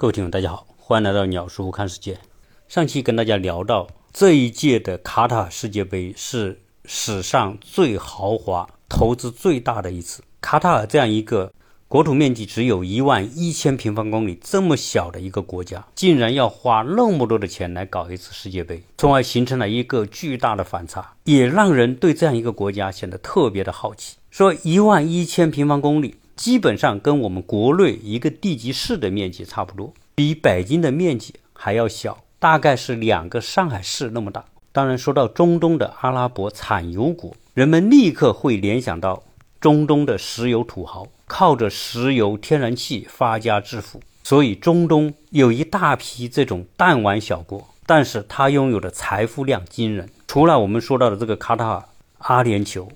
各位听众，大家好，欢迎来到鸟叔看世界。上期跟大家聊到，这一届的卡塔尔世界杯是史上最豪华、投资最大的一次。卡塔尔这样一个国土面积只有一万一千平方公里这么小的一个国家，竟然要花那么多的钱来搞一次世界杯，从而形成了一个巨大的反差，也让人对这样一个国家显得特别的好奇。说一万一千平方公里。基本上跟我们国内一个地级市的面积差不多，比北京的面积还要小，大概是两个上海市那么大。当然，说到中东的阿拉伯产油国，人们立刻会联想到中东的石油土豪，靠着石油、天然气发家致富。所以，中东有一大批这种弹丸小国，但是它拥有的财富量惊人。除了我们说到的这个卡塔尔、阿联酋、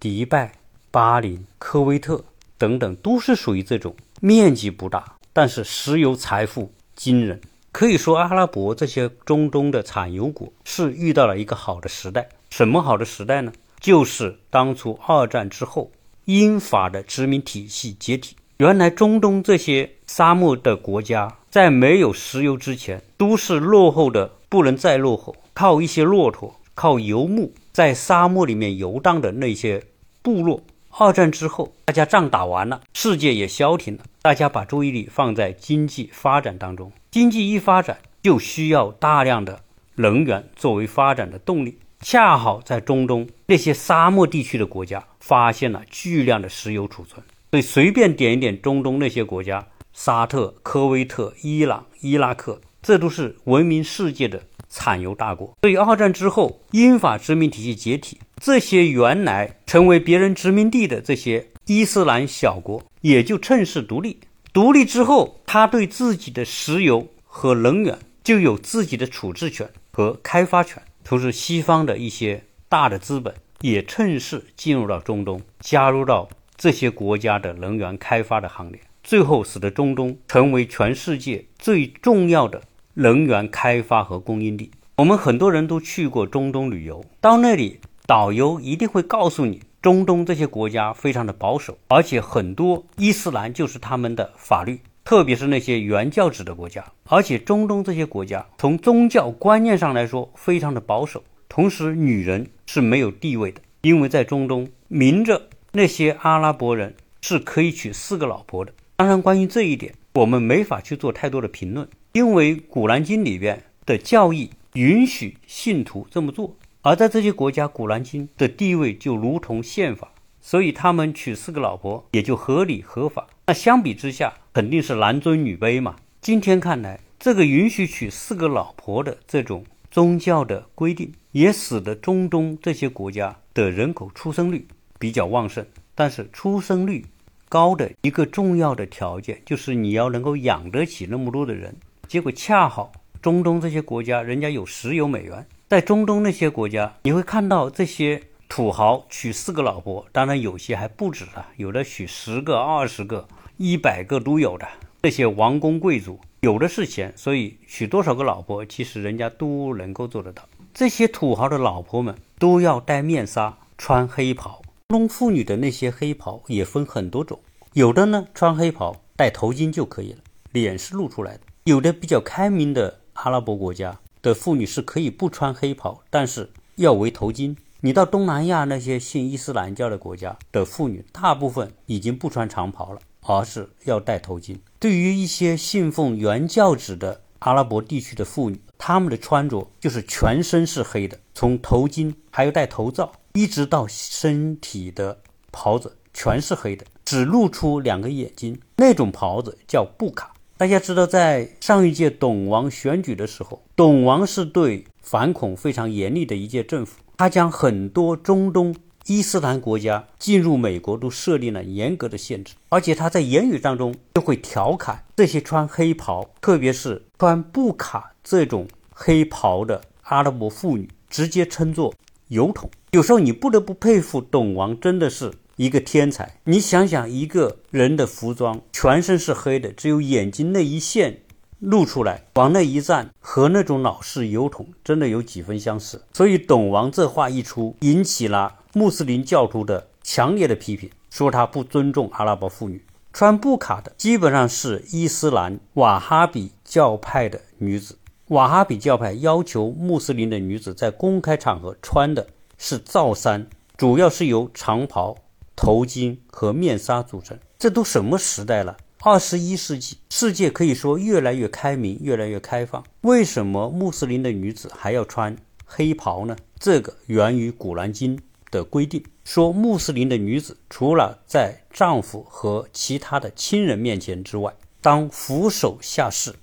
迪拜、巴林、科威特。等等，都是属于这种面积不大，但是石油财富惊人。可以说，阿拉伯这些中东的产油国是遇到了一个好的时代。什么好的时代呢？就是当初二战之后，英法的殖民体系解体。原来中东这些沙漠的国家，在没有石油之前，都是落后的不能再落后，靠一些骆驼、靠游牧在沙漠里面游荡的那些部落。二战之后，大家仗打完了，世界也消停了，大家把注意力放在经济发展当中。经济一发展，就需要大量的能源作为发展的动力。恰好在中东那些沙漠地区的国家发现了巨量的石油储存，所以随便点一点中东那些国家，沙特、科威特、伊朗、伊拉克，这都是闻名世界的。产油大国，所以二战之后，英法殖民体系解体，这些原来成为别人殖民地的这些伊斯兰小国，也就趁势独立。独立之后，他对自己的石油和能源就有自己的处置权和开发权。同时，西方的一些大的资本也趁势进入到中东，加入到这些国家的能源开发的行列，最后使得中东成为全世界最重要的。能源开发和供应地，我们很多人都去过中东旅游，到那里导游一定会告诉你，中东这些国家非常的保守，而且很多伊斯兰就是他们的法律，特别是那些原教旨的国家，而且中东这些国家从宗教观念上来说非常的保守，同时女人是没有地位的，因为在中东明着那些阿拉伯人是可以娶四个老婆的。当然，关于这一点，我们没法去做太多的评论。因为《古兰经》里边的教义允许信徒这么做，而在这些国家，《古兰经》的地位就如同宪法，所以他们娶四个老婆也就合理合法。那相比之下，肯定是男尊女卑嘛。今天看来，这个允许娶四个老婆的这种宗教的规定，也使得中东这些国家的人口出生率比较旺盛。但是，出生率高的一个重要的条件，就是你要能够养得起那么多的人。结果恰好中东这些国家，人家有石油美元，在中东那些国家，你会看到这些土豪娶四个老婆，当然有些还不止啊，有的娶十个、二十个、一百个都有的。这些王公贵族有的是钱，所以娶多少个老婆，其实人家都能够做得到。这些土豪的老婆们都要戴面纱、穿黑袍。中妇女的那些黑袍也分很多种，有的呢穿黑袍戴头巾就可以了，脸是露出来的。有的比较开明的阿拉伯国家的妇女是可以不穿黑袍，但是要围头巾。你到东南亚那些信伊斯兰教的国家的妇女，大部分已经不穿长袍了，而是要戴头巾。对于一些信奉原教旨的阿拉伯地区的妇女，她们的穿着就是全身是黑的，从头巾还有戴头罩，一直到身体的袍子全是黑的，只露出两个眼睛。那种袍子叫布卡。大家知道，在上一届董王选举的时候，董王是对反恐非常严厉的一届政府，他将很多中东伊斯兰国家进入美国都设立了严格的限制，而且他在言语当中就会调侃这些穿黑袍，特别是穿布卡这种黑袍的阿拉伯妇女，直接称作油桶。有时候你不得不佩服董王，真的是。一个天才，你想想，一个人的服装全身是黑的，只有眼睛那一线露出来，往那一站，和那种老式油桶真的有几分相似。所以，董王这话一出，引起了穆斯林教徒的强烈的批评，说他不尊重阿拉伯妇女。穿布卡的基本上是伊斯兰瓦哈比教派的女子。瓦哈比教派要求穆斯林的女子在公开场合穿的是罩衫，主要是由长袍、头巾和面纱组成。这都什么时代了？二十一世纪，世界可以说越来越开明，越来越开放。为什么穆斯林的女子还要穿黑袍呢？这个源于《古兰经》的规定。说穆斯林的女子除了在丈夫和其他的亲人面前之外，当俯首下视，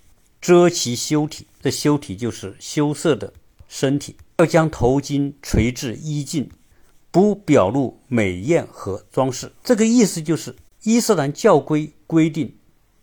遮其羞体。这羞体就是羞涩的身体。要将头巾垂至衣襟，不表露美艳和装饰。这个意思就是，伊斯兰教规规定，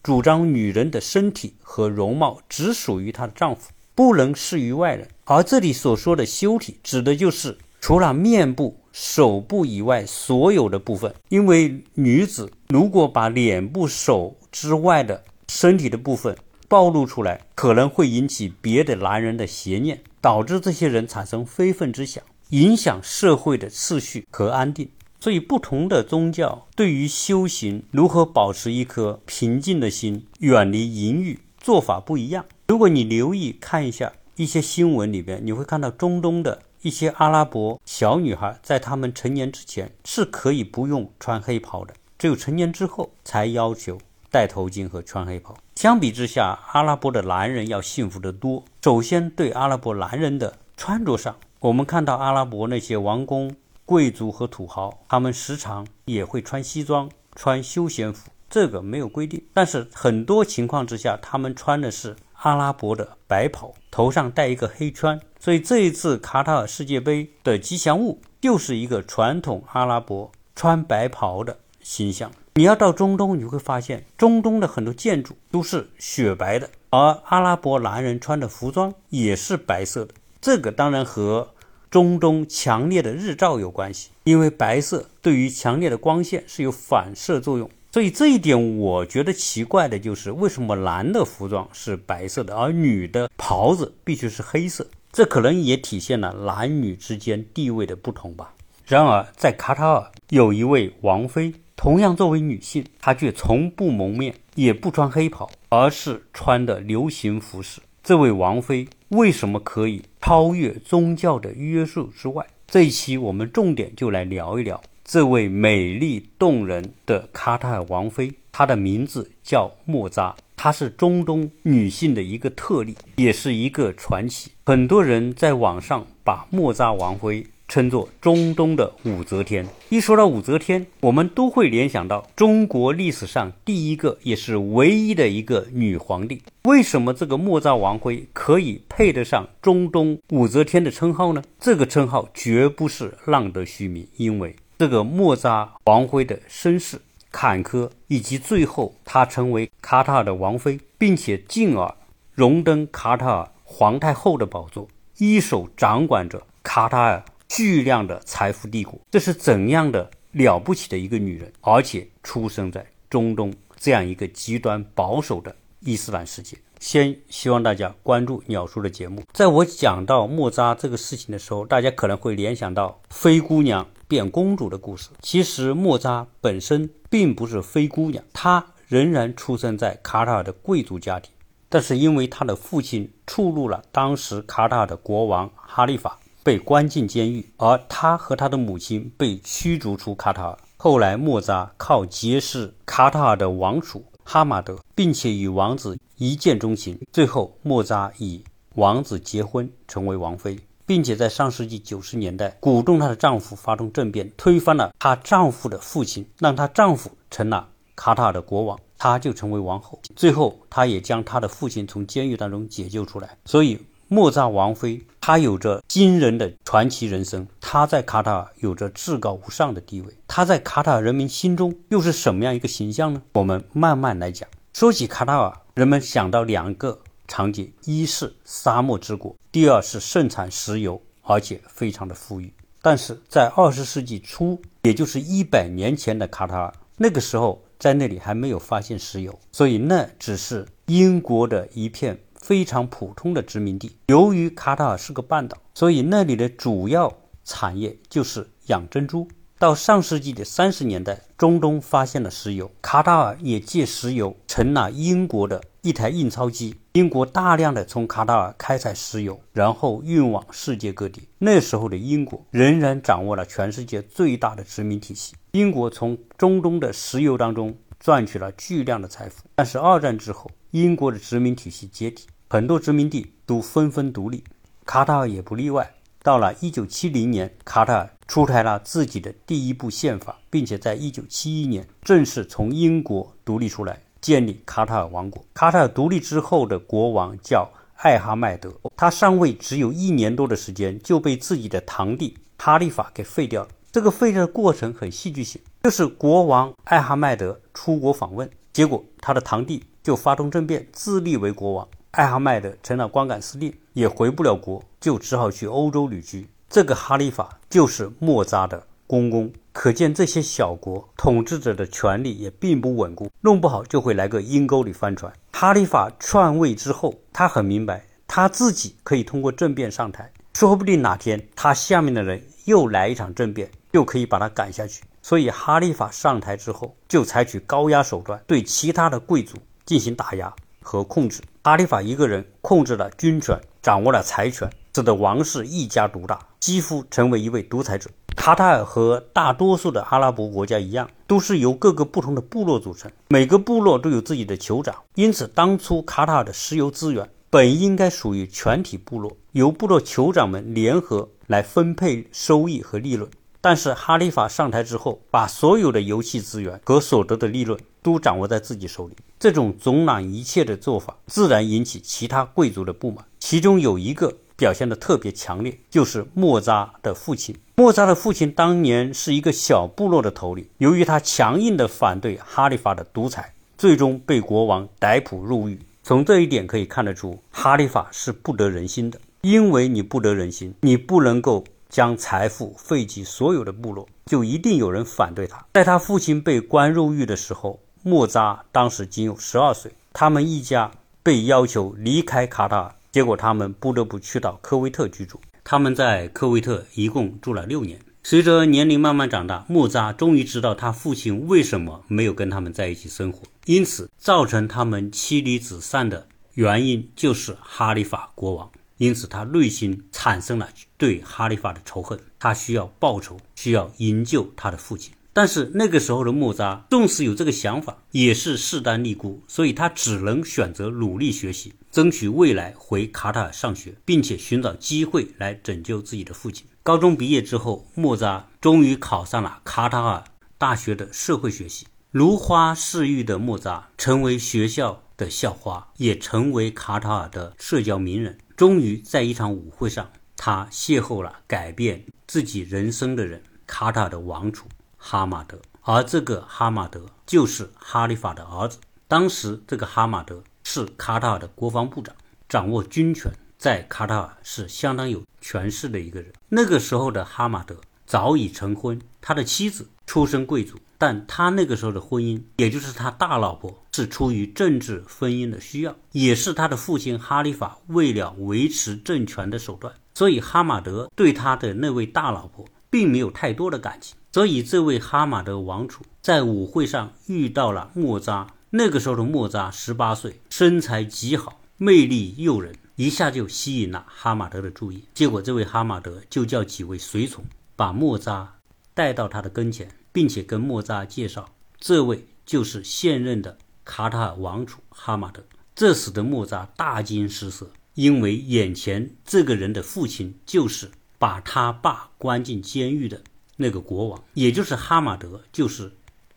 主张女人的身体和容貌只属于她的丈夫，不能示于外人。而这里所说的羞体，指的就是除了面部。手部以外所有的部分，因为女子如果把脸部、手之外的身体的部分暴露出来，可能会引起别的男人的邪念，导致这些人产生非分之想，影响社会的秩序和安定。所以，不同的宗教对于修行如何保持一颗平静的心，远离淫欲，做法不一样。如果你留意看一下一些新闻里边，你会看到中东的。一些阿拉伯小女孩在她们成年之前是可以不用穿黑袍的，只有成年之后才要求戴头巾和穿黑袍。相比之下，阿拉伯的男人要幸福得多。首先，对阿拉伯男人的穿着上，我们看到阿拉伯那些王公、贵族和土豪，他们时常也会穿西装、穿休闲服，这个没有规定。但是很多情况之下，他们穿的是阿拉伯的白袍，头上戴一个黑圈。所以这一次卡塔尔世界杯的吉祥物就是一个传统阿拉伯穿白袍的形象。你要到中东，你会发现中东的很多建筑都是雪白的，而阿拉伯男人穿的服装也是白色的。这个当然和中东强烈的日照有关系，因为白色对于强烈的光线是有反射作用。所以这一点我觉得奇怪的就是，为什么男的服装是白色的，而女的袍子必须是黑色？这可能也体现了男女之间地位的不同吧。然而，在卡塔尔有一位王妃，同样作为女性，她却从不蒙面，也不穿黑袍，而是穿的流行服饰。这位王妃为什么可以超越宗教的约束之外？这一期我们重点就来聊一聊这位美丽动人的卡塔尔王妃，她的名字叫莫扎。她是中东女性的一个特例，也是一个传奇。很多人在网上把莫扎王妃称作中东的武则天。一说到武则天，我们都会联想到中国历史上第一个也是唯一的一个女皇帝。为什么这个莫扎王妃可以配得上中东武则天的称号呢？这个称号绝不是浪得虚名，因为这个莫扎王妃的身世。坎坷，以及最后她成为卡塔尔的王妃，并且进而荣登卡塔尔皇太后的宝座，一手掌管着卡塔尔巨量的财富帝国。这是怎样的了不起的一个女人？而且出生在中东这样一个极端保守的伊斯兰世界。先希望大家关注鸟叔的节目。在我讲到莫扎这个事情的时候，大家可能会联想到灰姑娘变公主的故事。其实莫扎本身并不是灰姑娘，她仍然出生在卡塔尔的贵族家庭，但是因为她的父亲触怒了当时卡塔尔的国王哈利法，被关进监狱，而她和她的母亲被驱逐出卡塔尔。后来莫扎靠结识卡塔尔的王储。哈马德，并且与王子一见钟情，最后莫扎与王子结婚，成为王妃，并且在上世纪九十年代鼓动她的丈夫发动政变，推翻了她丈夫的父亲，让她丈夫成了卡塔尔的国王，她就成为王后。最后，她也将她的父亲从监狱当中解救出来。所以。莫扎王妃，他有着惊人的传奇人生。他在卡塔尔有着至高无上的地位。他在卡塔尔人民心中又是什么样一个形象呢？我们慢慢来讲。说起卡塔尔，人们想到两个场景：一是沙漠之国，第二是盛产石油，而且非常的富裕。但是在二十世纪初，也就是一百年前的卡塔尔，那个时候在那里还没有发现石油，所以那只是英国的一片。非常普通的殖民地。由于卡塔尔是个半岛，所以那里的主要产业就是养珍珠。到上世纪的三十年代，中东发现了石油，卡塔尔也借石油成了英国的一台印钞机。英国大量的从卡塔尔开采石油，然后运往世界各地。那时候的英国仍然掌握了全世界最大的殖民体系。英国从中东的石油当中赚取了巨量的财富。但是二战之后，英国的殖民体系解体，很多殖民地都纷纷独立，卡塔尔也不例外。到了一九七零年，卡塔尔出台了自己的第一部宪法，并且在一九七一年正式从英国独立出来，建立卡塔尔王国。卡塔尔独立之后的国王叫艾哈迈德，他上位只有一年多的时间，就被自己的堂弟哈利法给废掉了。这个废掉的过程很戏剧性，就是国王艾哈迈德出国访问，结果他的堂弟就发动政变，自立为国王。艾哈迈德成了光杆司令，也回不了国，就只好去欧洲旅居。这个哈利法就是莫扎的公公，可见这些小国统治者的权力也并不稳固，弄不好就会来个阴沟里翻船。哈利法篡位之后，他很明白他自己可以通过政变上台，说不定哪天他下面的人又来一场政变，就可以把他赶下去。所以哈利法上台之后，就采取高压手段对其他的贵族进行打压。和控制，哈利法一个人控制了军权，掌握了财权，使得王室一家独大，几乎成为一位独裁者。卡塔尔和大多数的阿拉伯国家一样，都是由各个不同的部落组成，每个部落都有自己的酋长。因此，当初卡塔尔的石油资源本应该属于全体部落，由部落酋长们联合来分配收益和利润。但是哈利法上台之后，把所有的油气资源和所得的利润都掌握在自己手里。这种总揽一切的做法，自然引起其他贵族的不满。其中有一个表现的特别强烈，就是莫扎的父亲。莫扎的父亲当年是一个小部落的头领，由于他强硬的反对哈利法的独裁，最终被国王逮捕入狱。从这一点可以看得出，哈利法是不得人心的。因为你不得人心，你不能够。将财富废弃所有的部落，就一定有人反对他。在他父亲被关入狱的时候，莫扎当时仅有十二岁，他们一家被要求离开卡塔尔，结果他们不得不去到科威特居住。他们在科威特一共住了六年。随着年龄慢慢长大，莫扎终于知道他父亲为什么没有跟他们在一起生活，因此造成他们妻离子散的原因就是哈里法国王。因此，他内心产生了对哈利法的仇恨。他需要报仇，需要营救他的父亲。但是那个时候的莫扎，纵使有这个想法，也是势单力孤，所以他只能选择努力学习，争取未来回卡塔尔上学，并且寻找机会来拯救自己的父亲。高中毕业之后，莫扎终于考上了卡塔尔大学的社会学系。如花似玉的莫扎成为学校的校花，也成为卡塔尔的社交名人。终于在一场舞会上，他邂逅了改变自己人生的人——卡塔尔的王储哈马德。而这个哈马德就是哈利法的儿子。当时，这个哈马德是卡塔尔的国防部长，掌握军权，在卡塔尔是相当有权势的一个人。那个时候的哈马德早已成婚，他的妻子出身贵族。但他那个时候的婚姻，也就是他大老婆，是出于政治婚姻的需要，也是他的父亲哈里法为了维持政权的手段。所以哈马德对他的那位大老婆并没有太多的感情。所以这位哈马德王储在舞会上遇到了莫扎。那个时候的莫扎十八岁，身材极好，魅力诱人，一下就吸引了哈马德的注意。结果这位哈马德就叫几位随从把莫扎带到他的跟前。并且跟莫扎介绍，这位就是现任的卡塔尔王储哈马德。这使得莫扎大惊失色，因为眼前这个人的父亲就是把他爸关进监狱的那个国王，也就是哈马德，就是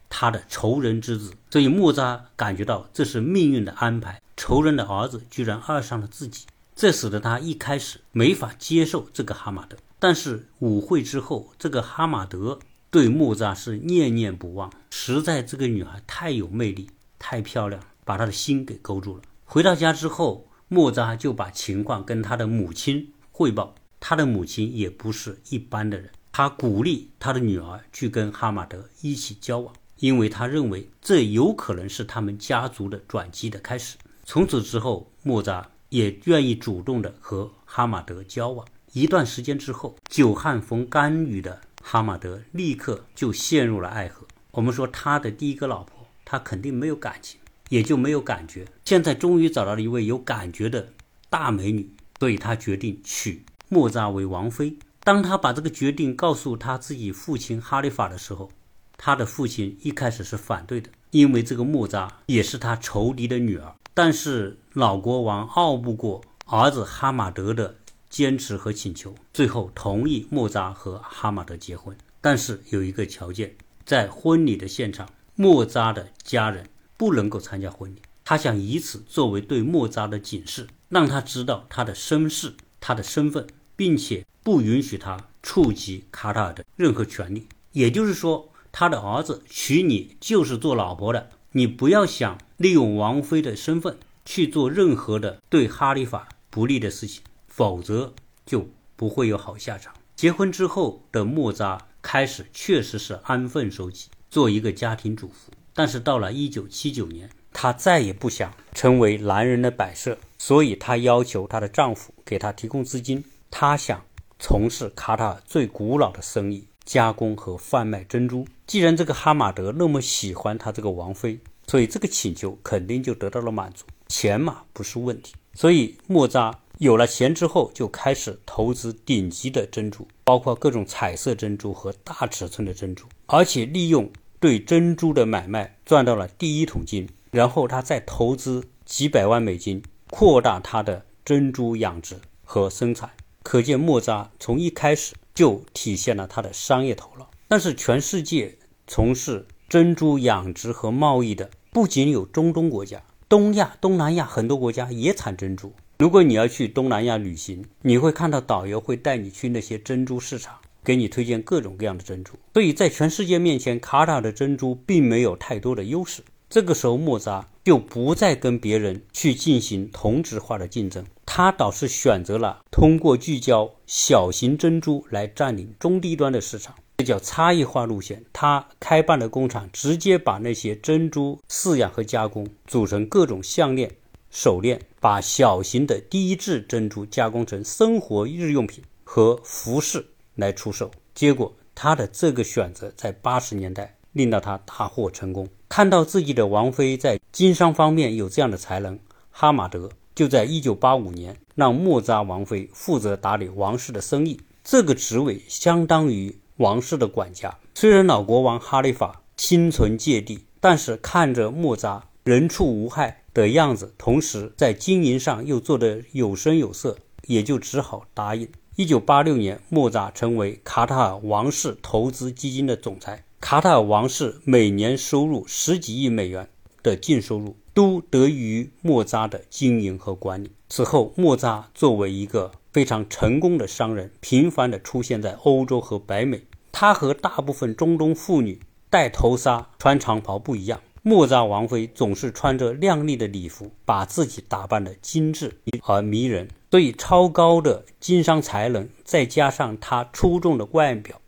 他的仇人之子。所以莫扎感觉到这是命运的安排，仇人的儿子居然爱上了自己，这使得他一开始没法接受这个哈马德。但是舞会之后，这个哈马德。对莫扎是念念不忘，实在这个女孩太有魅力，太漂亮，把他的心给勾住了。回到家之后，莫扎就把情况跟他的母亲汇报。他的母亲也不是一般的人，他鼓励他的女儿去跟哈马德一起交往，因为他认为这有可能是他们家族的转机的开始。从此之后，莫扎也愿意主动的和哈马德交往。一段时间之后，久旱逢甘雨的。哈马德立刻就陷入了爱河。我们说他的第一个老婆，他肯定没有感情，也就没有感觉。现在终于找到了一位有感觉的大美女，所以他决定娶莫扎为王妃。当他把这个决定告诉他自己父亲哈利法的时候，他的父亲一开始是反对的，因为这个莫扎也是他仇敌的女儿。但是老国王拗不过儿子哈马德的坚持和请求，最后同意莫扎和哈马德结婚。但是有一个条件，在婚礼的现场，莫扎的家人不能够参加婚礼。他想以此作为对莫扎的警示，让他知道他的身世、他的身份，并且不允许他触及卡塔尔的任何权利。也就是说。他的儿子娶你就是做老婆的，你不要想利用王妃的身份去做任何的对哈利法不利的事情，否则就不会有好下场。结婚之后的莫扎开始确实是安分守己，做一个家庭主妇。但是到了一九七九年，她再也不想成为男人的摆设，所以她要求她的丈夫给她提供资金，她想从事卡塔尔最古老的生意。加工和贩卖珍珠。既然这个哈马德那么喜欢他这个王妃，所以这个请求肯定就得到了满足。钱嘛不是问题，所以莫扎有了钱之后，就开始投资顶级的珍珠，包括各种彩色珍珠和大尺寸的珍珠，而且利用对珍珠的买卖赚到了第一桶金。然后他再投资几百万美金，扩大他的珍珠养殖和生产。可见莫扎从一开始。就体现了他的商业头脑。但是，全世界从事珍珠养殖和贸易的不仅有中东国家，东亚、东南亚很多国家也产珍珠。如果你要去东南亚旅行，你会看到导游会带你去那些珍珠市场，给你推荐各种各样的珍珠。所以在全世界面前，卡塔尔的珍珠并没有太多的优势。这个时候，莫扎就不再跟别人去进行同质化的竞争。他倒是选择了通过聚焦小型珍珠来占领中低端的市场，这叫差异化路线。他开办的工厂直接把那些珍珠饲养和加工，组成各种项链、手链，把小型的低质珍珠加工成生活日用品和服饰来出售。结果，他的这个选择在八十年代令到他大获成功。看到自己的王妃在经商方面有这样的才能，哈马德。就在一九八五年，让莫扎王妃负责打理王室的生意，这个职位相当于王室的管家。虽然老国王哈利法心存芥蒂，但是看着莫扎人畜无害的样子，同时在经营上又做得有声有色，也就只好答应。一九八六年，莫扎成为卡塔尔王室投资基金的总裁，卡塔尔王室每年收入十几亿美元的净收入。都得益于莫扎的经营和管理。此后，莫扎作为一个非常成功的商人，频繁地出现在欧洲和北美。他和大部分中东妇女戴头纱、穿长袍不一样。莫扎王妃总是穿着靓丽的礼服，把自己打扮得精致而迷人。所以，超高的经商才能，再加上她出众的外表、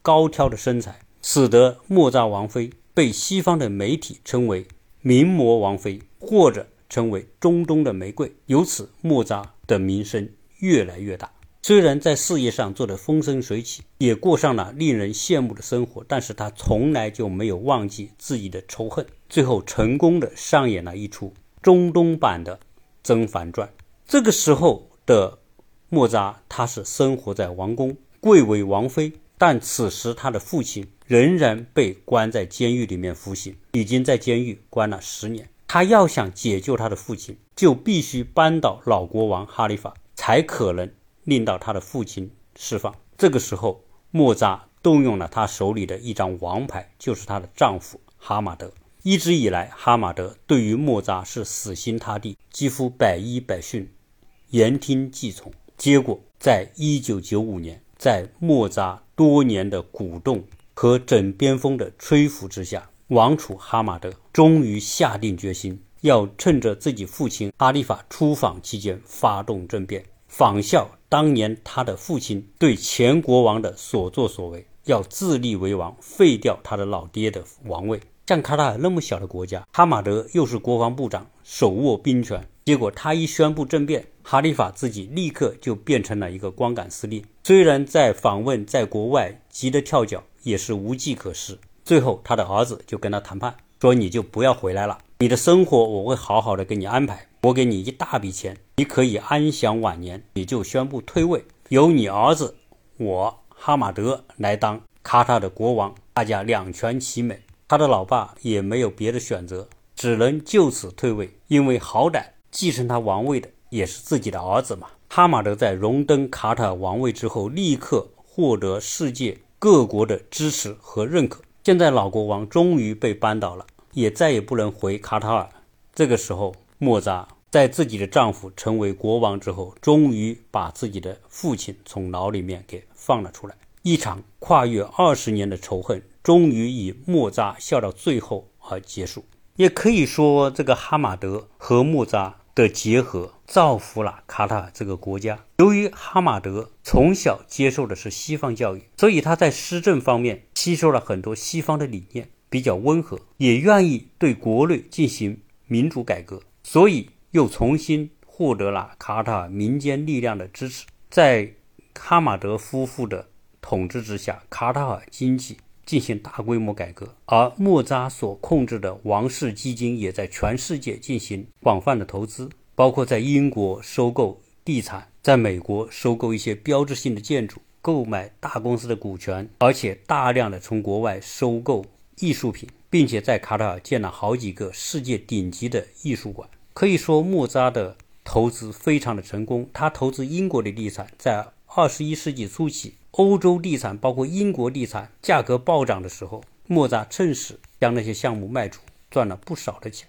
高挑的身材，使得莫扎王妃被西方的媒体称为。名模王妃，或者称为中东的玫瑰，由此莫扎的名声越来越大。虽然在事业上做得风生水起，也过上了令人羡慕的生活，但是他从来就没有忘记自己的仇恨。最后，成功的上演了一出中东版的《甄嬛传》。这个时候的莫扎，他是生活在王宫，贵为王妃，但此时他的父亲。仍然被关在监狱里面服刑，已经在监狱关了十年。他要想解救他的父亲，就必须扳倒老国王哈里法，才可能令到他的父亲释放。这个时候，莫扎动用了他手里的一张王牌，就是她的丈夫哈马德。一直以来，哈马德对于莫扎是死心塌地，几乎百依百顺，言听计从。结果，在一九九五年，在莫扎多年的鼓动。和枕边风的吹拂之下，王储哈马德终于下定决心，要趁着自己父亲阿利法出访期间发动政变，仿效当年他的父亲对前国王的所作所为，要自立为王，废掉他的老爹的王位。像卡塔尔那么小的国家，哈马德又是国防部长，手握兵权，结果他一宣布政变，哈里法自己立刻就变成了一个光杆司令。虽然在访问，在国外急得跳脚，也是无计可施。最后，他的儿子就跟他谈判，说：“你就不要回来了，你的生活我会好好的给你安排，我给你一大笔钱，你可以安享晚年。你就宣布退位，由你儿子我哈马德来当卡塔的国王，大家两全其美。”他的老爸也没有别的选择，只能就此退位，因为好歹继承他王位的也是自己的儿子嘛。哈马德在荣登卡塔尔王位之后，立刻获得世界各国的支持和认可。现在老国王终于被扳倒了，也再也不能回卡塔尔。这个时候，莫扎在自己的丈夫成为国王之后，终于把自己的父亲从牢里面给放了出来。一场跨越二十年的仇恨。终于以莫扎笑到最后而结束，也可以说这个哈马德和莫扎的结合造福了卡塔尔这个国家。由于哈马德从小接受的是西方教育，所以他在施政方面吸收了很多西方的理念，比较温和，也愿意对国内进行民主改革，所以又重新获得了卡塔尔民间力量的支持。在哈马德夫妇的统治之下，卡塔尔经济。进行大规模改革，而莫扎所控制的王室基金也在全世界进行广泛的投资，包括在英国收购地产，在美国收购一些标志性的建筑，购买大公司的股权，而且大量的从国外收购艺术品，并且在卡塔尔建了好几个世界顶级的艺术馆。可以说，莫扎的投资非常的成功。他投资英国的地产，在二十一世纪初期。欧洲地产，包括英国地产，价格暴涨的时候，莫扎趁势将那些项目卖出，赚了不少的钱。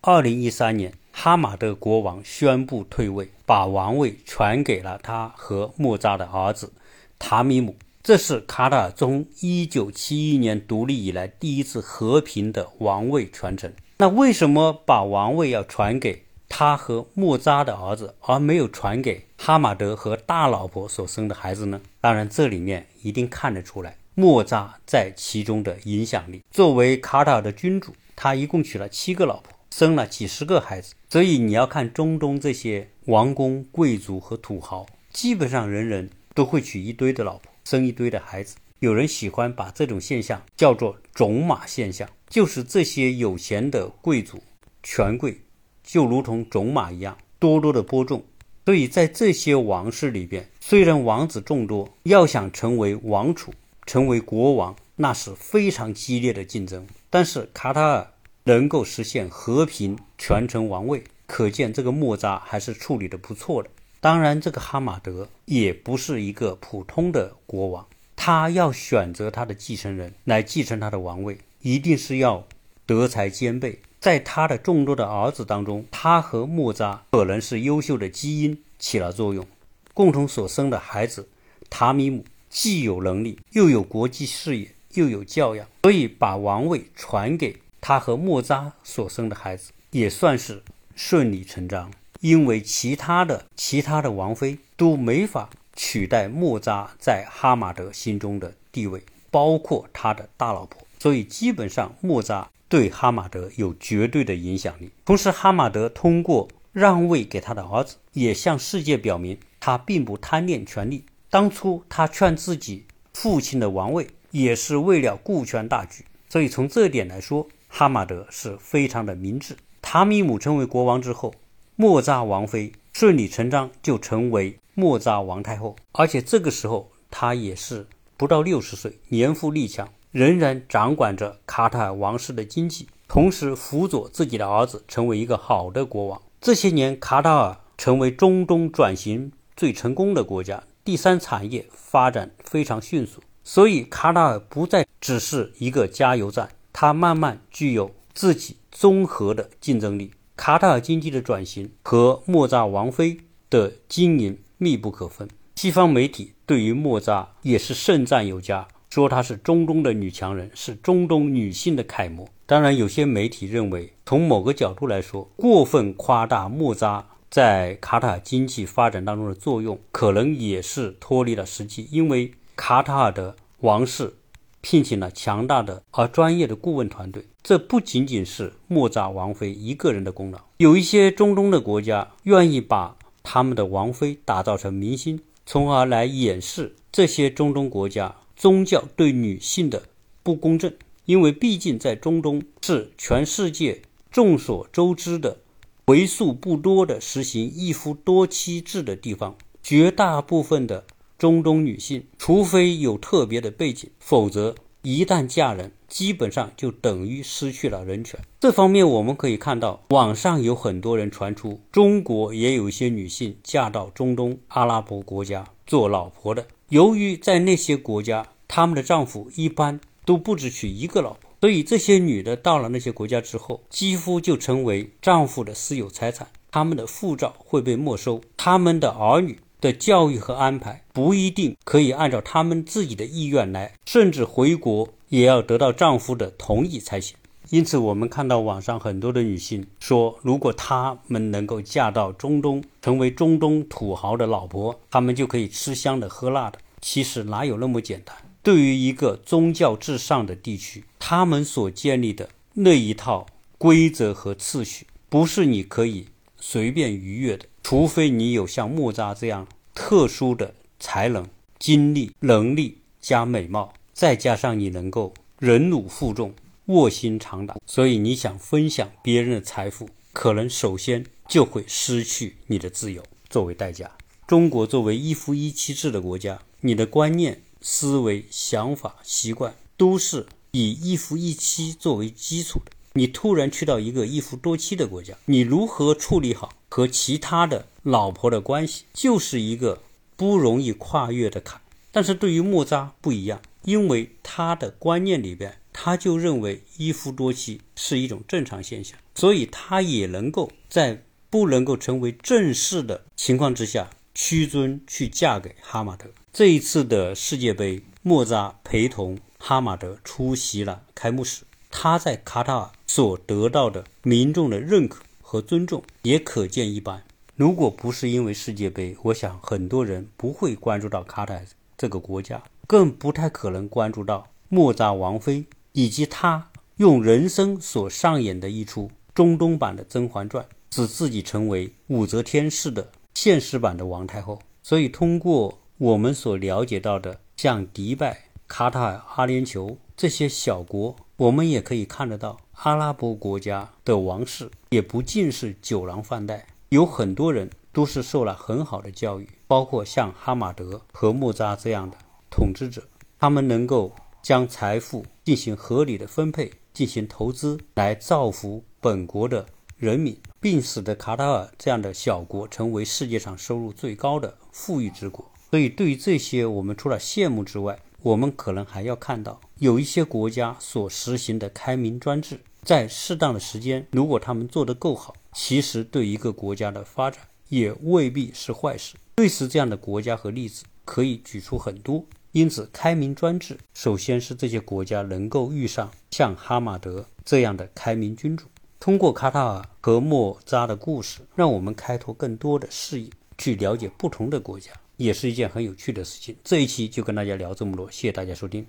二零一三年，哈马德国王宣布退位，把王位传给了他和莫扎的儿子塔米姆。这是卡塔尔从一九七一年独立以来第一次和平的王位传承。那为什么把王位要传给？他和莫扎的儿子，而没有传给哈马德和大老婆所生的孩子呢？当然，这里面一定看得出来莫扎在其中的影响力。作为卡塔尔的君主，他一共娶了七个老婆，生了几十个孩子。所以你要看中东这些王公贵族和土豪，基本上人人都会娶一堆的老婆，生一堆的孩子。有人喜欢把这种现象叫做“种马现象”，就是这些有钱的贵族、权贵。就如同种马一样，多多的播种。所以在这些王室里边，虽然王子众多，要想成为王储、成为国王，那是非常激烈的竞争。但是卡塔尔能够实现和平传承王位，可见这个莫扎还是处理的不错的。当然，这个哈马德也不是一个普通的国王，他要选择他的继承人来继承他的王位，一定是要德才兼备。在他的众多的儿子当中，他和莫扎可能是优秀的基因起了作用，共同所生的孩子塔米姆既有能力，又有国际视野，又有教养，所以把王位传给他和莫扎所生的孩子，也算是顺理成章。因为其他的其他的王妃都没法取代莫扎在哈马德心中的地位，包括他的大老婆，所以基本上莫扎。对哈马德有绝对的影响力。同时，哈马德通过让位给他的儿子，也向世界表明他并不贪恋权力。当初他劝自己父亲的王位，也是为了顾全大局。所以从这点来说，哈马德是非常的明智。塔米姆成为国王之后，莫扎王妃顺理成章就成为莫扎王太后。而且这个时候，他也是不到六十岁，年富力强。仍然掌管着卡塔尔王室的经济，同时辅佐自己的儿子成为一个好的国王。这些年，卡塔尔成为中东转型最成功的国家，第三产业发展非常迅速，所以卡塔尔不再只是一个加油站，它慢慢具有自己综合的竞争力。卡塔尔经济的转型和莫扎王妃的经营密不可分，西方媒体对于莫扎也是盛赞有加。说她是中东的女强人，是中东女性的楷模。当然，有些媒体认为，从某个角度来说，过分夸大莫扎在卡塔尔经济发展当中的作用，可能也是脱离了实际。因为卡塔尔的王室聘请了强大的而专业的顾问团队。这不仅仅是莫扎王妃一个人的功劳，有一些中东的国家愿意把他们的王妃打造成明星，从而来掩饰这些中东国家宗教对女性的不公正。因为毕竟在中东是全世界众所周知的为数不多的实行一夫多妻制的地方，绝大部分的中东女性，除非有特别的背景，否则一旦嫁人，基本上就等于失去了人权。这方面我们可以看到，网上有很多人传出中国也有一些女性嫁到中东阿拉伯国家做老婆的，由于在那些国家，他们的丈夫一般。都不止娶一个老婆，所以这些女的到了那些国家之后，几乎就成为丈夫的私有财产。他们的护照会被没收，他们的儿女的教育和安排不一定可以按照他们自己的意愿来，甚至回国也要得到丈夫的同意才行。因此，我们看到网上很多的女性说，如果她们能够嫁到中东，成为中东土豪的老婆，她们就可以吃香的喝辣的。其实哪有那么简单？对于一个宗教至上的地区，他们所建立的那一套规则和次序，不是你可以随便逾越的。除非你有像莫扎这样特殊的才能、经历、能力加美貌，再加上你能够忍辱负重、卧薪尝胆，所以你想分享别人的财富，可能首先就会失去你的自由作为代价。中国作为一夫一妻制的国家，你的观念。思维、想法、习惯都是以一夫一妻作为基础的。你突然去到一个一夫多妻的国家，你如何处理好和其他的老婆的关系，就是一个不容易跨越的坎。但是对于莫扎不一样，因为他的观念里边，他就认为一夫多妻是一种正常现象，所以他也能够在不能够成为正式的情况之下，屈尊去嫁给哈马德。这一次的世界杯，莫扎陪同哈马德出席了开幕式。他在卡塔尔所得到的民众的认可和尊重也可见一斑。如果不是因为世界杯，我想很多人不会关注到卡塔尔这个国家，更不太可能关注到莫扎王妃以及他用人生所上演的一出中东版的《甄嬛传》，使自己成为武则天式的现实版的王太后。所以通过。我们所了解到的，像迪拜、卡塔尔、阿联酋这些小国，我们也可以看得到，阿拉伯国家的王室也不尽是酒囊饭袋，有很多人都是受了很好的教育，包括像哈马德和莫扎这样的统治者，他们能够将财富进行合理的分配，进行投资，来造福本国的人民，并使得卡塔尔这样的小国成为世界上收入最高的富裕之国。所以，对于这些，我们除了羡慕之外，我们可能还要看到，有一些国家所实行的开明专制，在适当的时间，如果他们做得够好，其实对一个国家的发展也未必是坏事。类似这样的国家和例子可以举出很多。因此，开明专制首先是这些国家能够遇上像哈马德这样的开明君主。通过卡塔尔和莫扎的故事，让我们开拓更多的视野，去了解不同的国家。也是一件很有趣的事情。这一期就跟大家聊这么多，谢谢大家收听。